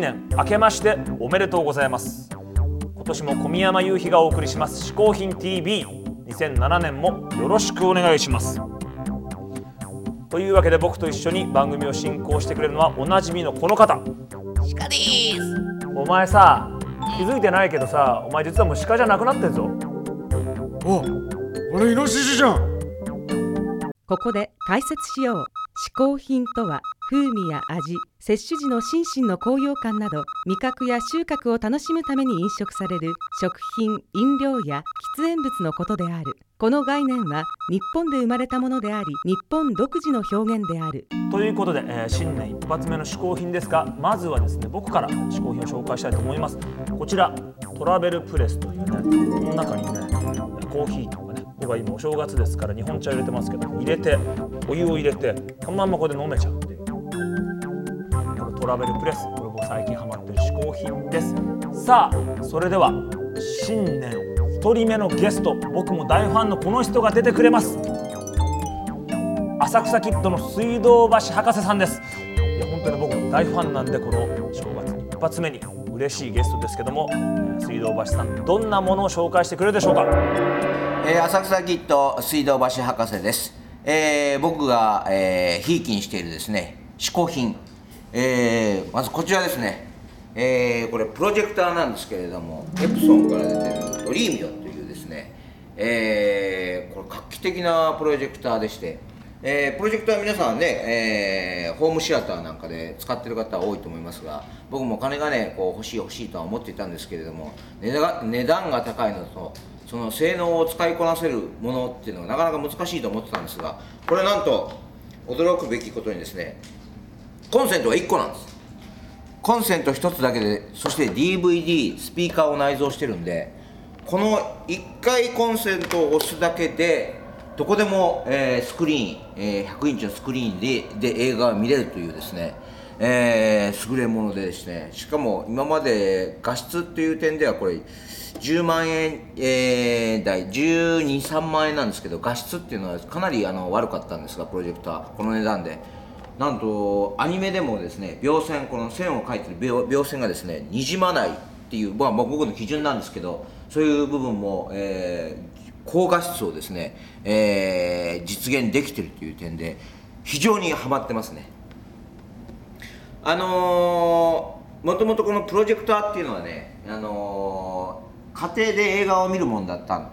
年明けましておめでとうございます。今年も小宮山雄飛がお送りします。嗜好品 TV2007 年もよろしくお願いします。というわけで僕と一緒に番組を進行してくれるのはおなじみのこの方。鹿です。お前さ気づいてないけどさお前実はもう鹿じゃなくなってんぞ。お俺イノシシじゃん。ここで解説しよう。嗜好品とは風味や味摂取時の心身の高揚感など味覚や収穫を楽しむために飲食される食品飲料や喫煙物のことである。この概念は日本で生まれたものであり日本独自の表現である。ということで、えー新年一発目の嗜好品ですがまずはですね僕から嗜好品を紹介したいと思います。こちらトラベルプレスというねこの中にねコーヒーとかね僕は今お正月ですから日本茶入れてますけど入れてお湯を入れてそのまんまこれで飲めちゃうっていう。トラベルプレスこれ僕最近ハマってる嗜好品です。さあそれでは新年1人目のゲスト僕も大ファンのこの人が出てくれます。浅草キッドの水道橋博士さんです。いや本当に僕も大ファンなんでこの正月一発目に嬉しいゲストですけども水道橋さんどんなものを紹介してくれるでしょうか？えー浅草キッド水道橋博士です、えー僕が、えー、ひいきにしているですね嗜好品、えーまずこちらですね、えーこれプロジェクターなんですけれどもエプソンから出てるドリーミオというですね、えーこれ画期的なプロジェクターでしてえープロジェクターは皆さんね、えーホームシアターなんかで使ってる方多いと思いますが僕も金がねこう欲しい欲しいとは思っていたんですけれども値段値段が高いのとその性能を使いこなせるものっていうのがなかなか難しいと思ってたんですがこれなんと驚くべきことにですねコンセントが1個なんです。コンセント1つだけでそして DVD スピーカーを内蔵してるんでこの1回コンセントを押すだけでどこでも、えースクリーン、えー100インチのスクリーンでで映画が見れるというですね、えー優れものでですねしかも今まで画質っていう点ではこれ10万円、えー台12、3万円なんですけど画質っていうのはかなりあの悪かったんですがプロジェクターこの値段で。なんとアニメでもですね描線この線を描いてる描描線がですねにじまないっていう、まあ、僕の基準なんですけどそういう部分も、えー高画質をですね、えー実現できてるという点で非常にハマってますね。あのー、もともとこのプロジェクターっていうのはね、あのー家庭で映画を見るもんだった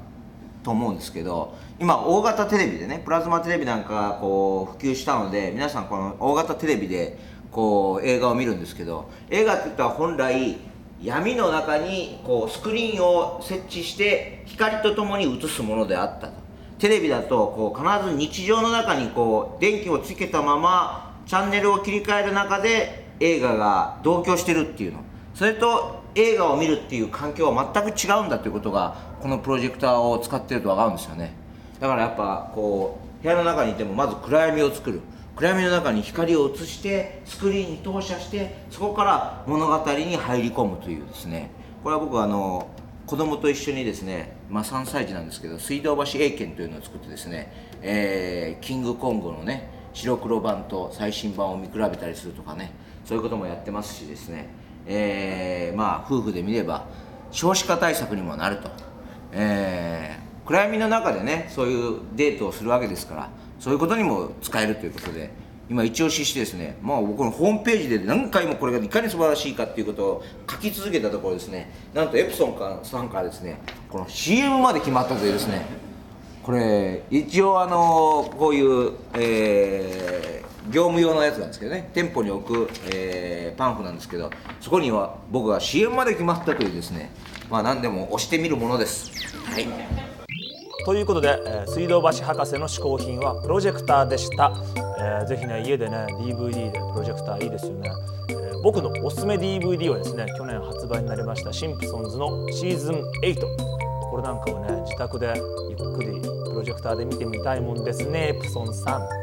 と思うんですけど今大型テレビでねプラズマテレビなんかがこう普及したので皆さんこの大型テレビでこう映画を見るんですけど映画って言ったら本来闇の中にこうスクリーンを設置して光とともに映すものであったと。テレビだとこう必ず日常の中にこう電気をつけたままチャンネルを切り替える中で映画が同居してるっていうの。それと映画を見るっていう環境は全く違うんだということがこのプロジェクターを使ってると分かるんですよね。だからやっぱこう部屋の中にいてもまず暗闇を作る。暗闇の中に光を映してスクリーンに投射してそこから物語に入り込むというですね。これは僕はあの子供と一緒にですね、まあ、3歳児なんですけど水道橋英検というのを作ってですね、えーキングコングのね白黒版と最新版を見比べたりするとかねそういうこともやってますしですね、えーまあ夫婦で見れば少子化対策にもなると、えー暗闇の中でねそういうデートをするわけですからそういうことにも使えるということで今一押ししてですねまあ僕のホームページで何回もこれがいかに素晴らしいかっていうことを書き続けたところですねなんとエプソンかさんからですねこの CM まで決まったというですねこれ一応あのこういう、えー業務用のやつなんですけどね。店舗に置く、えーパンフなんですけどそこには僕が CM まで決まったというですね。まあ何でも押してみるものです。はい。ということで、えー水道橋博士の嗜好品はプロジェクターでした、えーぜひね家でね DVD でプロジェクターいいですよね、えー僕のおすすめ DVD はですね去年発売になりましたシンプソンズのシーズン8これなんかをね自宅でゆっくりプロジェクターで見てみたいもんですねエプソンさん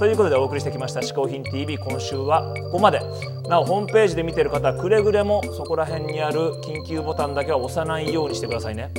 ということでお送りしてきました「嗜好品 TV」今週はここまで。なおホームページで見てる方はくれぐれもそこら辺にある緊急ボタンだけは押さないようにしてくださいね。